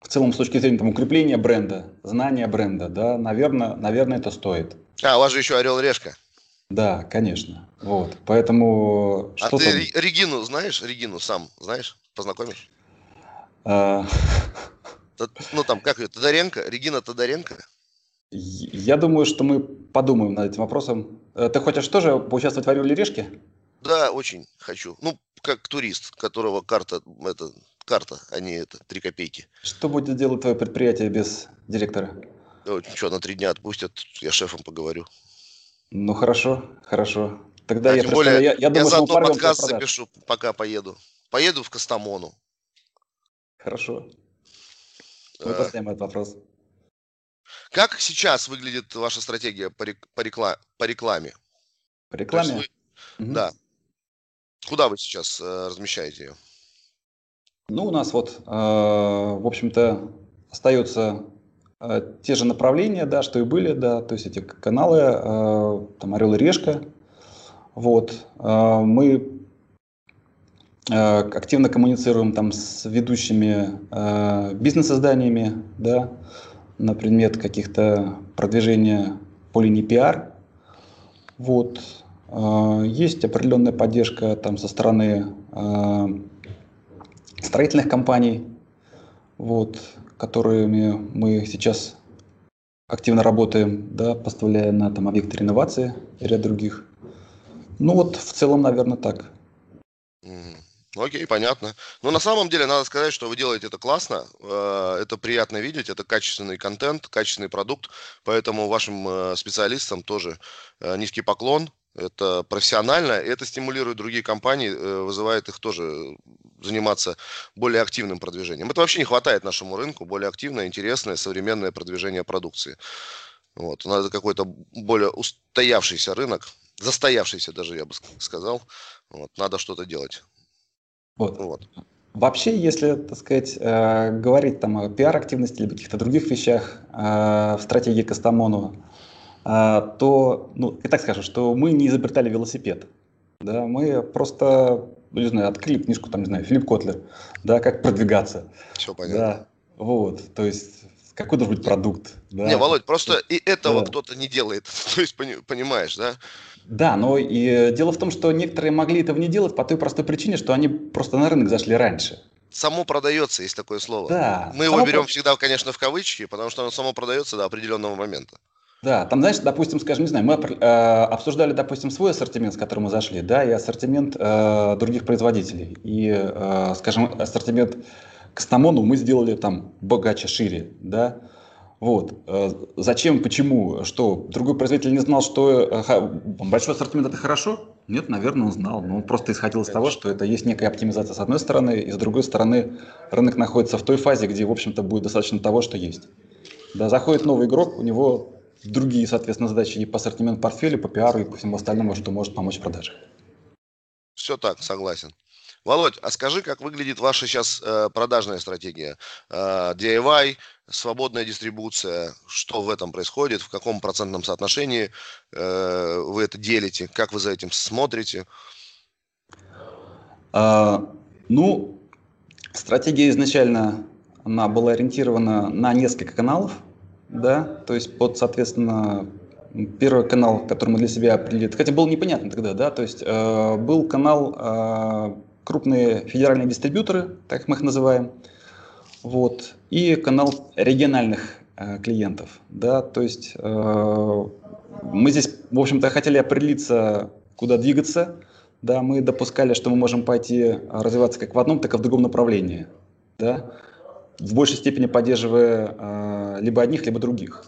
[SPEAKER 2] в целом с точки зрения там, укрепления бренда, знания бренда, да, наверное, наверное, это стоит.
[SPEAKER 1] А, у вас же еще Орел Решка.
[SPEAKER 2] Да, конечно. Вот. Поэтому.
[SPEAKER 1] А ты там... Регину знаешь? Регину сам знаешь? Познакомишь?
[SPEAKER 2] А...
[SPEAKER 1] Ну там, как ее, Тодоренко? Регина Тодоренко?
[SPEAKER 2] Я думаю, что мы подумаем над этим вопросом. Э, ты хочешь тоже поучаствовать в Ореле Решке?
[SPEAKER 1] Да, очень хочу. Ну, как турист, которого карта, это карта, а не это, три копейки.
[SPEAKER 2] Что будет делать твое предприятие без директора?
[SPEAKER 1] Ну, что, на три дня отпустят, я шефом поговорю.
[SPEAKER 2] Ну, хорошо, хорошо. Тогда а я,
[SPEAKER 1] тем более, я, я, думаю, я заодно подкаст запишу, пока поеду. Поеду в Костомону.
[SPEAKER 2] Хорошо. Мы а... поставим этот вопрос.
[SPEAKER 1] Как сейчас выглядит ваша стратегия по, рек, по, рекла, по рекламе?
[SPEAKER 2] По рекламе?
[SPEAKER 1] Вы, угу. Да. Куда вы сейчас э, размещаете ее?
[SPEAKER 2] Ну, у нас вот, э, в общем-то, остаются э, те же направления, да, что и были, да, то есть эти каналы, э, там Орел и Решка. Вот. Э, мы э, активно коммуницируем там с ведущими э, бизнес-изданиями, да, на предмет каких-то продвижения по линии пиар. Вот. А, есть определенная поддержка там со стороны а, строительных компаний, вот, которыми мы сейчас активно работаем, да, поставляя на там, объекты реновации и ряд других. Ну вот в целом, наверное, так.
[SPEAKER 1] Окей, понятно. Но на самом деле надо сказать, что вы делаете это классно, э, это приятно видеть, это качественный контент, качественный продукт, поэтому вашим э, специалистам тоже э, низкий поклон, это профессионально, это стимулирует другие компании, вызывает их тоже заниматься более активным продвижением. Это вообще не хватает нашему рынку, более активное, интересное, современное продвижение продукции. Вот. Надо какой-то более устоявшийся рынок, застоявшийся даже, я бы сказал. Вот. Надо что-то делать.
[SPEAKER 2] Вот. вот. Вообще, если, так сказать, э, говорить там о пиар-активности или каких-то других вещах э, в стратегии Кастамонова, э, то, ну, и так скажу, что мы не изобретали велосипед. Да, мы просто, ну, не знаю, открыли книжку, там, не знаю, Филипп Котлер, да, как продвигаться.
[SPEAKER 1] Все понятно.
[SPEAKER 2] Да, вот, то есть какой должен быть продукт. Да?
[SPEAKER 1] Не, Володь, просто и этого да. кто-то не делает, то есть понимаешь, да?
[SPEAKER 2] Да, но и дело в том, что некоторые могли этого не делать по той простой причине, что они просто на рынок зашли раньше.
[SPEAKER 1] Само продается, есть такое слово.
[SPEAKER 2] Да.
[SPEAKER 1] Мы его берем про... всегда, конечно, в кавычки, потому что оно само продается до определенного момента.
[SPEAKER 2] Да, там, знаешь, допустим, скажем, не знаю, мы э, обсуждали, допустим, свой ассортимент, с которым мы зашли, да, и ассортимент э, других производителей. И, э, скажем, ассортимент Кастамону мы сделали там богаче, шире, да. Вот. Э, зачем, почему, что? Другой производитель не знал, что э, большой ассортимент это хорошо? Нет, наверное, он знал. Но он просто исходил из того, что это есть некая оптимизация с одной стороны, и с другой стороны рынок находится в той фазе, где, в общем-то, будет достаточно того, что есть. Да, заходит новый игрок, у него другие, соответственно, задачи и по ассортимент портфеля, по пиару и по всему остальному, что может помочь в продаже.
[SPEAKER 1] Все так, согласен. Володь, а скажи, как выглядит ваша сейчас э, продажная стратегия? Э, DIY, свободная дистрибуция, что в этом происходит, в каком процентном соотношении э, вы это делите, как вы за этим смотрите?
[SPEAKER 2] А, ну, стратегия изначально она была ориентирована на несколько каналов, да, то есть под, соответственно, первый канал, который мы для себя определили, хотя было непонятно тогда, да, то есть э, был канал э, крупные федеральные дистрибьюторы, так мы их называем, вот, и канал региональных э, клиентов, да, то есть э, мы здесь, в общем-то, хотели определиться, куда двигаться, да, мы допускали, что мы можем пойти развиваться как в одном, так и в другом направлении, да, в большей степени поддерживая э, либо одних, либо других.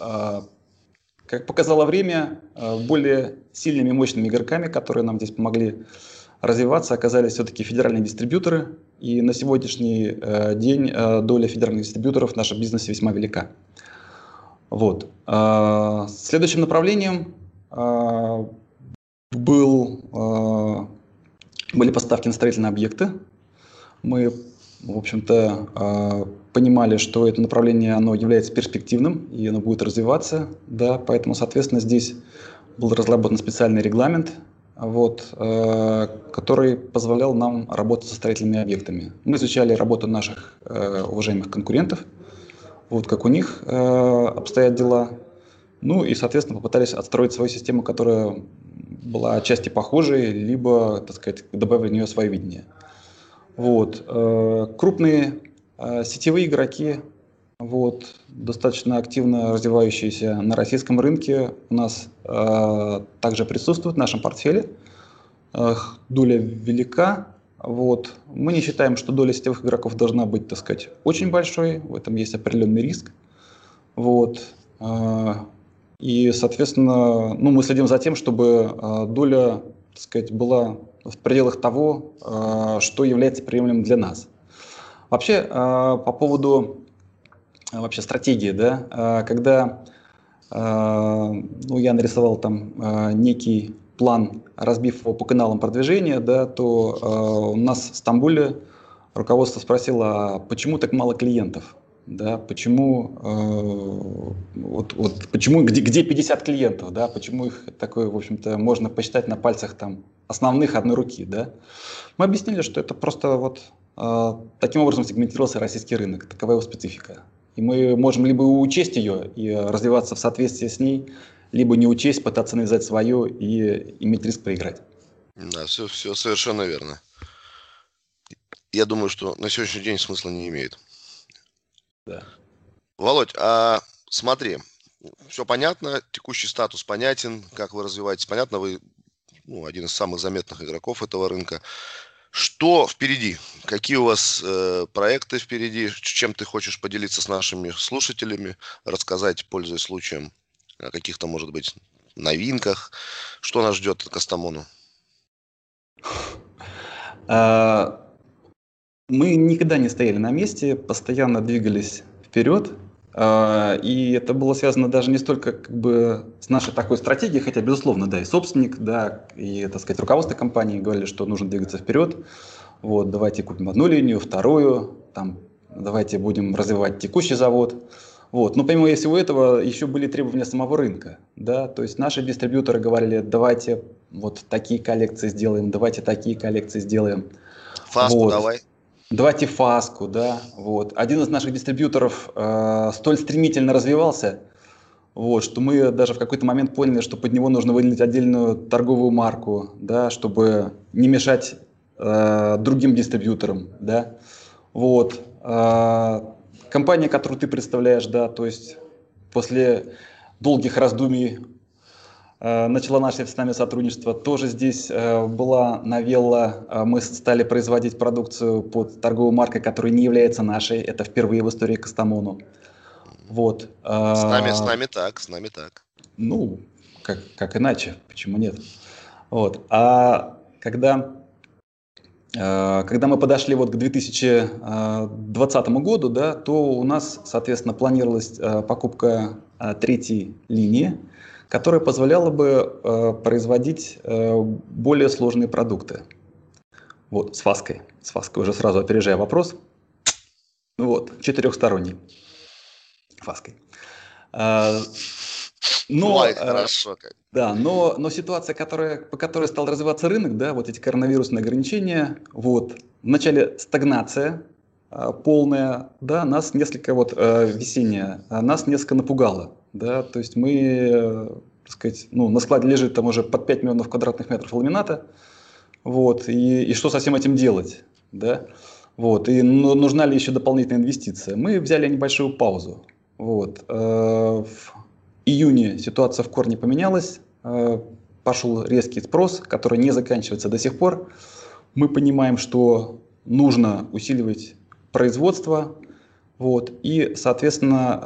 [SPEAKER 2] Э, как показало время, э, более сильными и мощными игроками, которые нам здесь помогли развиваться, оказались все-таки федеральные дистрибьюторы. И на сегодняшний э, день э, доля федеральных дистрибьюторов в нашем бизнесе весьма велика. Вот. Э, следующим направлением был, были поставки на строительные объекты. Мы в общем-то, понимали, что это направление оно является перспективным и оно будет развиваться, да, поэтому, соответственно, здесь был разработан специальный регламент, вот, э, который позволял нам работать со строительными объектами. Мы изучали работу наших э, уважаемых конкурентов, вот как у них э, обстоят дела, ну и, соответственно, попытались отстроить свою систему, которая была отчасти похожей, либо, так сказать, добавили в нее свое видение. Вот. Э, крупные э, сетевые игроки, вот, достаточно активно развивающиеся на российском рынке, у нас э, также присутствуют в нашем портфеле. Э, доля велика. Вот. Мы не считаем, что доля сетевых игроков должна быть, так сказать, очень большой. В этом есть определенный риск. Вот. Э, и, соответственно, ну, мы следим за тем, чтобы э, доля, так сказать, была в пределах того, э, что является приемлемым для нас. Вообще, э, по поводу вообще стратегии, да, когда ну, я нарисовал там некий план, разбив его по каналам продвижения, да, то у нас в Стамбуле руководство спросило, а почему так мало клиентов? да, почему, э, вот, вот, почему где, где 50 клиентов, да, почему их такое, в общем-то, можно посчитать на пальцах там основных одной руки, да. Мы объяснили, что это просто вот э, таким образом сегментировался российский рынок, такова его специфика. И мы можем либо учесть ее и развиваться в соответствии с ней, либо не учесть, пытаться навязать свое и иметь риск проиграть.
[SPEAKER 1] Да, все, все совершенно верно. Я думаю, что на сегодняшний день смысла не имеет. Да. Володь, а смотри, все понятно, текущий статус понятен, как вы развиваетесь, понятно, вы ну, один из самых заметных игроков этого рынка. Что впереди? Какие у вас э, проекты впереди? Чем ты хочешь поделиться с нашими слушателями, рассказать, пользуясь случаем, о каких-то, может быть, новинках? Что нас ждет от Кастамону?
[SPEAKER 2] А, мы никогда не стояли на месте, постоянно двигались вперед. А, и это было связано даже не столько как бы с нашей такой стратегией, хотя, безусловно, да, и собственник, да, и, так сказать, руководство компании говорили, что нужно двигаться вперед. Вот, давайте купим одну линию, вторую, там, давайте будем развивать текущий завод. Вот. Но помимо всего этого, еще были требования самого рынка. Да? То есть наши дистрибьюторы говорили, давайте вот такие коллекции сделаем, давайте такие коллекции сделаем.
[SPEAKER 1] Фаску вот. давай.
[SPEAKER 2] Давайте Фаску, да, вот. Один из наших дистрибьюторов э, столь стремительно развивался, вот, что мы даже в какой-то момент поняли, что под него нужно выделить отдельную торговую марку, да, чтобы не мешать э, другим дистрибьюторам, да. Вот. Э, компания, которую ты представляешь, да, то есть после долгих раздумий начала наше с нами сотрудничество. Тоже здесь э, была новелла, э, мы стали производить продукцию под торговой маркой, которая не является нашей. Это впервые в истории Кастамону. Вот.
[SPEAKER 1] С нами, с нами так, с нами так.
[SPEAKER 2] Ну, как, как иначе, почему нет? Вот. А когда, когда мы подошли вот к 2020 году, да, то у нас, соответственно, планировалась покупка третьей линии, которая позволяла бы производить более сложные продукты. Вот, с фаской. С фаской уже сразу опережая вопрос. Вот, четырехсторонний. Фаской. А, но, Ой, а, хорошо как. Да, но, но ситуация, которая, по которой стал развиваться рынок, да, вот эти коронавирусные ограничения, вот, вначале стагнация а, полная, да, нас несколько, вот, весенняя, нас несколько напугало, да, то есть мы, так сказать, ну, на складе лежит там уже под 5 миллионов квадратных метров ламината, вот, и, и что со всем этим делать, да, вот, и ну, нужна ли еще дополнительная инвестиция. Мы взяли небольшую паузу, вот, э, в июне ситуация в корне поменялась, э, пошел резкий спрос, который не заканчивается до сих пор. Мы понимаем, что нужно усиливать производство, вот, и, соответственно,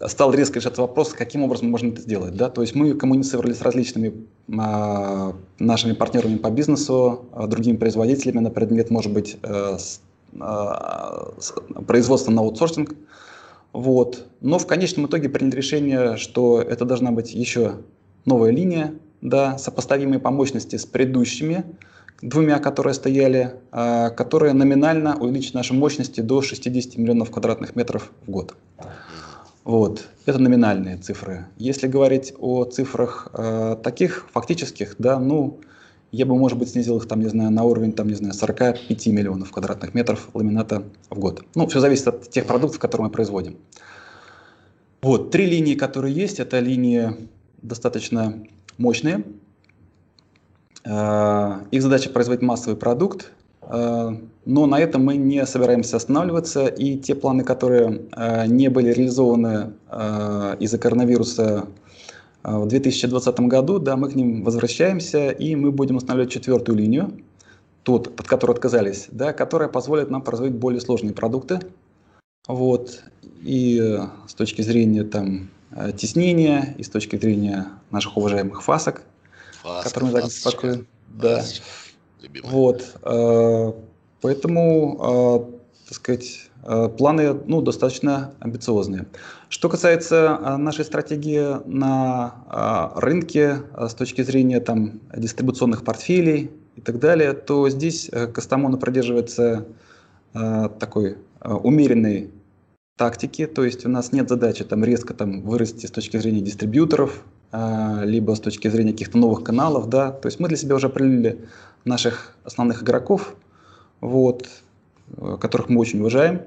[SPEAKER 2] э, стал резко решаться вопрос, каким образом можно это сделать. Да? То есть мы коммуницировали с различными э, нашими партнерами по бизнесу, э, другими производителями на предмет, может быть, э, с, производства на аутсорсинг. Вот. Но в конечном итоге приняли решение, что это должна быть еще новая линия, да, сопоставимые по мощности с предыдущими, двумя, которые стояли, а, которые номинально увеличат наши мощности до 60 миллионов квадратных метров в год. Вот, это номинальные цифры. Если говорить о цифрах э, таких фактических, да, ну, я бы, может быть, снизил их, там, не знаю, на уровень, там, не знаю, 45 миллионов квадратных метров ламината в год. Ну, все зависит от тех продуктов, которые мы производим. Вот, три линии, которые есть, это линии достаточно мощные, их задача производить массовый продукт, э, но на этом мы не собираемся останавливаться, и те планы, которые э, не были реализованы из-за коронавируса в 2020 году, да, мы к ним возвращаемся, и мы будем устанавливать четвертую линию, тот, от которой отказались, да, которая позволит нам производить более сложные продукты. Вот. И с точки зрения там, теснения, и с точки зрения наших уважаемых фасок, Фаска, которым так беспокоен. Да. Любимая. Вот. Э, поэтому, э, так сказать, э, планы ну, достаточно амбициозные. Что касается нашей стратегии на рынке с точки зрения там, дистрибуционных портфелей и так далее, то здесь Кастамона продерживается такой умеренной тактики, то есть у нас нет задачи там резко там вырасти с точки зрения дистрибьюторов, либо с точки зрения каких-то новых каналов, да, то есть мы для себя уже определили наших основных игроков, вот, э, которых мы очень уважаем,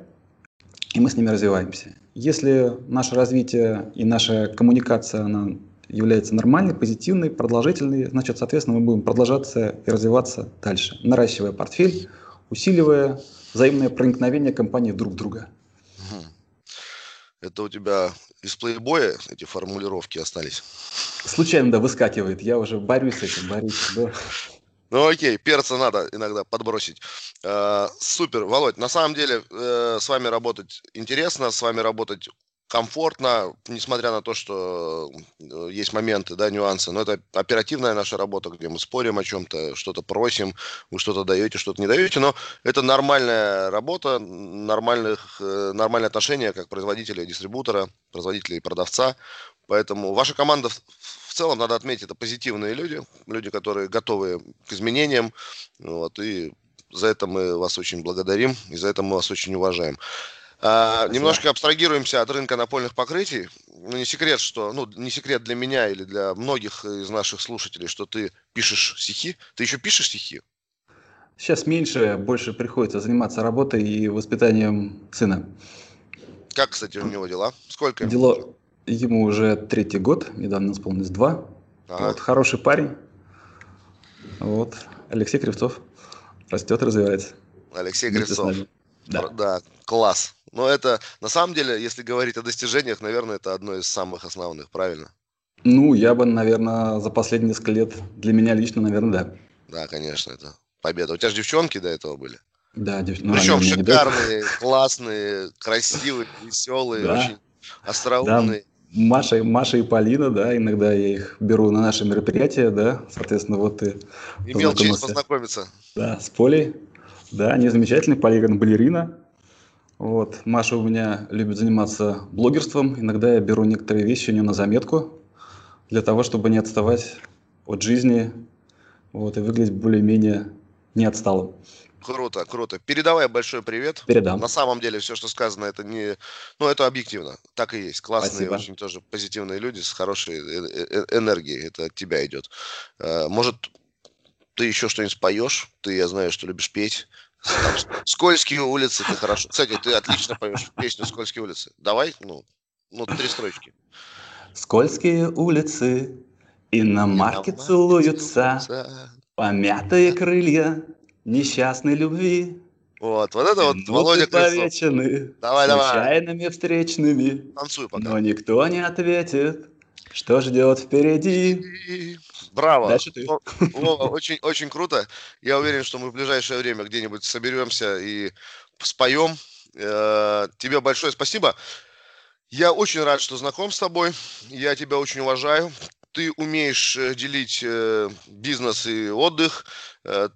[SPEAKER 2] и мы с ними развиваемся. Если наше развитие и наша коммуникация, она является нормальной, позитивной, продолжительной, значит, соответственно, мы будем продолжаться и развиваться дальше, наращивая портфель, усиливая взаимное проникновение компании друг друга.
[SPEAKER 1] Это у тебя из плейбоя эти формулировки остались?
[SPEAKER 2] Случайно, да, выскакивает. Я уже борюсь с этим, борюсь. Да.
[SPEAKER 1] Ну окей, перца надо иногда подбросить. Э, супер, Володь, на самом деле э, с вами работать интересно, с вами работать комфортно, несмотря на то, что э, есть моменты, да, нюансы. Но это оперативная наша работа, где мы спорим о чем-то, что-то просим, вы что-то даете, что-то не даете. Но это нормальная работа, нормальных, э, нормальные отношения как производителя и дистрибутора, производителя и продавца. Поэтому ваша команда в целом, надо отметить, это позитивные люди, люди, которые готовы к изменениям. Вот, и за это мы вас очень благодарим, и за это мы вас очень уважаем. А, немножко абстрагируемся от рынка напольных покрытий. Ну, не секрет, что, ну, не секрет для меня или для многих из наших слушателей, что ты пишешь стихи. Ты еще пишешь стихи?
[SPEAKER 2] Сейчас меньше, больше приходится заниматься работой и воспитанием сына.
[SPEAKER 1] Как, кстати, у него дела? Сколько?
[SPEAKER 2] Дело ему уже третий год, недавно исполнилось два. Ага. Вот, хороший парень. Вот, Алексей Кривцов растет, развивается.
[SPEAKER 1] Алексей Кривцов. Да. да, класс. Но это, на самом деле, если говорить о достижениях, наверное, это одно из самых основных, правильно?
[SPEAKER 2] Ну, я бы, наверное, за последние несколько лет, для меня лично, наверное, да.
[SPEAKER 1] Да, конечно, это победа. У тебя же девчонки до этого были?
[SPEAKER 2] Да,
[SPEAKER 1] девчонки. Ну, Причем шикарные, классные, красивые, веселые, да. очень остроумный.
[SPEAKER 2] Да. Маша, Маша и Полина, да, иногда я их беру на наши мероприятия, да, соответственно, вот ты
[SPEAKER 1] Имел честь познакомиться.
[SPEAKER 2] Да, с Полей, да, они замечательные, Полина балерина, вот, Маша у меня любит заниматься блогерством, иногда я беру некоторые вещи у нее на заметку, для того, чтобы не отставать от жизни, вот, и выглядеть более-менее не отсталым.
[SPEAKER 1] Круто, круто. Передавай большой привет.
[SPEAKER 2] Передам.
[SPEAKER 1] На самом деле все, что сказано, это не... Ну, это объективно. Так и есть. Классные,
[SPEAKER 2] Спасибо.
[SPEAKER 1] очень тоже позитивные люди с хорошей э, э, э, энергией. Это от тебя идет. Может, ты еще что-нибудь споешь? Ты, я знаю, что любишь петь. Там, скользкие улицы, ты хорошо. Кстати, ты отлично поешь песню «Скользкие улицы». Давай, ну, ну три строчки.
[SPEAKER 2] Скользкие улицы, и на марке целуются, помятые крылья, несчастной любви.
[SPEAKER 1] Вот, вот это вот Володя
[SPEAKER 2] Крыльцов. Давай, давай. Случайными встречными.
[SPEAKER 1] Танцуй пока.
[SPEAKER 2] Но никто не ответит, что ждет впереди.
[SPEAKER 1] Браво. Дальше ты. Вова, очень, очень круто. Я уверен, что мы в ближайшее время где-нибудь соберемся и споем. Э, тебе большое спасибо. Я очень рад, что знаком с тобой. Я тебя очень уважаю ты умеешь э, делить э, бизнес и отдых,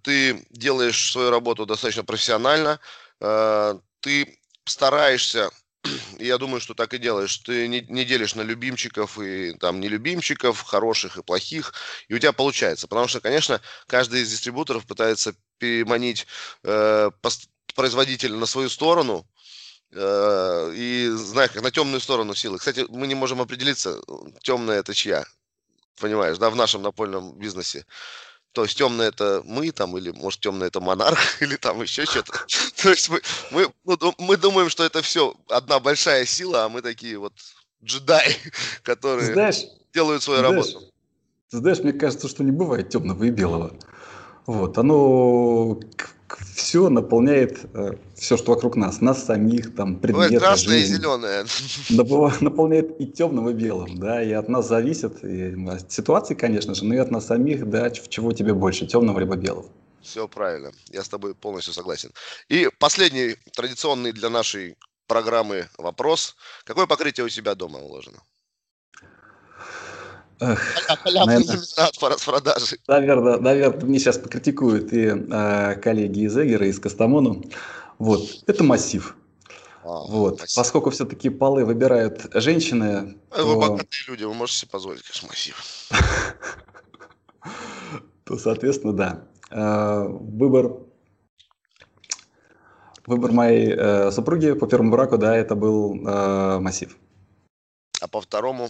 [SPEAKER 1] ты делаешь свою работу достаточно профессионально, ты стараешься я думаю, что так и делаешь. Ты не, не делишь на любимчиков и там нелюбимчиков, хороших и плохих, и у тебя получается. Потому что, конечно, каждый из дистрибуторов пытается переманить э, производителя на свою сторону, и, знаешь, как на темную сторону силы. Кстати, мы не можем определиться, темная это чья понимаешь, да, в нашем напольном бизнесе. То есть темное это мы там, или может темное это монарх, или там еще что-то. То есть мы, мы, ну, мы думаем, что это все одна большая сила, а мы такие вот джедаи, которые знаешь, делают свою знаешь, работу.
[SPEAKER 2] Ты знаешь, мне кажется, что не бывает темного и белого. Вот, оно все наполняет э, все, что вокруг нас, нас самих, там, предметы,
[SPEAKER 1] красное жизнь. и зеленое.
[SPEAKER 2] Наполняет и темным, и белым, да, и от нас зависит, и от ситуации, конечно же, но и от нас самих, да, чего тебе больше, темного либо белого.
[SPEAKER 1] Все правильно, я с тобой полностью согласен. И последний традиционный для нашей программы вопрос. Какое покрытие у тебя дома уложено?
[SPEAKER 2] Наверное, Наверное, наверное, мне сейчас покритикуют и э, коллеги из Эгера, из Кастамону. Вот, это массив. А, вот. Массив. Поскольку все-таки полы выбирают женщины.
[SPEAKER 1] А то... Вы богатые люди, вы можете себе позволить, конечно, массив.
[SPEAKER 2] То, соответственно, да. Э, выбор Выбор моей э, супруги по первому браку, да, это был э, массив.
[SPEAKER 1] А по второму?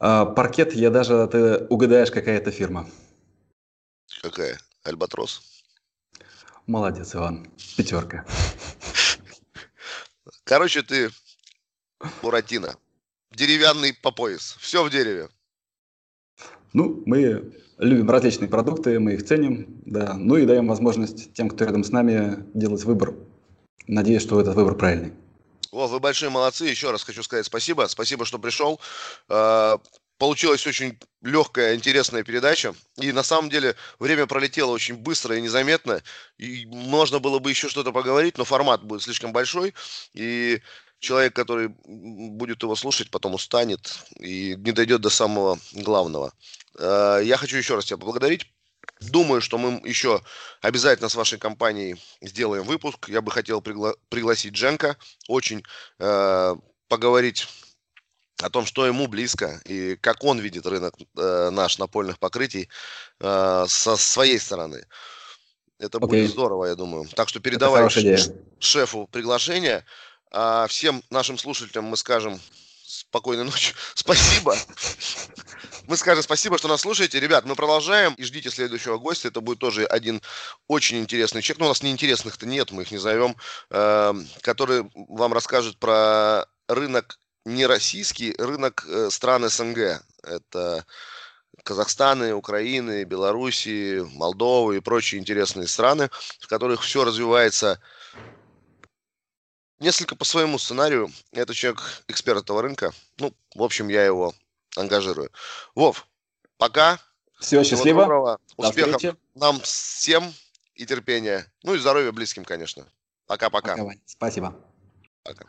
[SPEAKER 2] А, паркет, я даже, ты угадаешь, какая это фирма.
[SPEAKER 1] Какая? Альбатрос?
[SPEAKER 2] Молодец, Иван. Пятерка.
[SPEAKER 1] Короче, ты Буратино. Деревянный по пояс. Все в дереве.
[SPEAKER 2] Ну, мы любим различные продукты, мы их ценим, да. Ну и даем возможность тем, кто рядом с нами, делать выбор. Надеюсь, что этот выбор правильный.
[SPEAKER 1] О, вы большие молодцы. Еще раз хочу сказать спасибо. Спасибо, что пришел. А, получилась очень легкая, интересная передача. И на самом деле время пролетело очень быстро и незаметно. И можно было бы еще что-то поговорить, но формат будет слишком большой. И человек, который будет его слушать, потом устанет и не дойдет до самого главного. А, я хочу еще раз тебя поблагодарить. Думаю, что мы еще обязательно с вашей компанией сделаем выпуск. Я бы хотел пригла- пригласить Дженка, очень э, поговорить о том, что ему близко и как он видит рынок э, наш напольных покрытий э, со своей стороны. Это okay. будет здорово, я думаю. Так что передавай шефу приглашение. А всем нашим слушателям мы скажем спокойной ночи. Спасибо. Мы скажем спасибо, что нас слушаете. Ребят, мы продолжаем и ждите следующего гостя. Это будет тоже один очень интересный человек. Ну, у нас неинтересных-то нет, мы их не зовем. Э, который вам расскажет про рынок не российский, рынок э, стран СНГ. Это Казахстаны, Украины, Белоруссии, Молдовы и прочие интересные страны, в которых все развивается несколько по своему сценарию. Это человек, эксперт этого рынка. Ну, в общем, я его ангажирую. Вов, пока.
[SPEAKER 2] Всего счастливо.
[SPEAKER 1] Доброго. Успехов нам всем и терпения. Ну и здоровья близким, конечно. Пока-пока.
[SPEAKER 2] Спасибо.
[SPEAKER 1] Пока.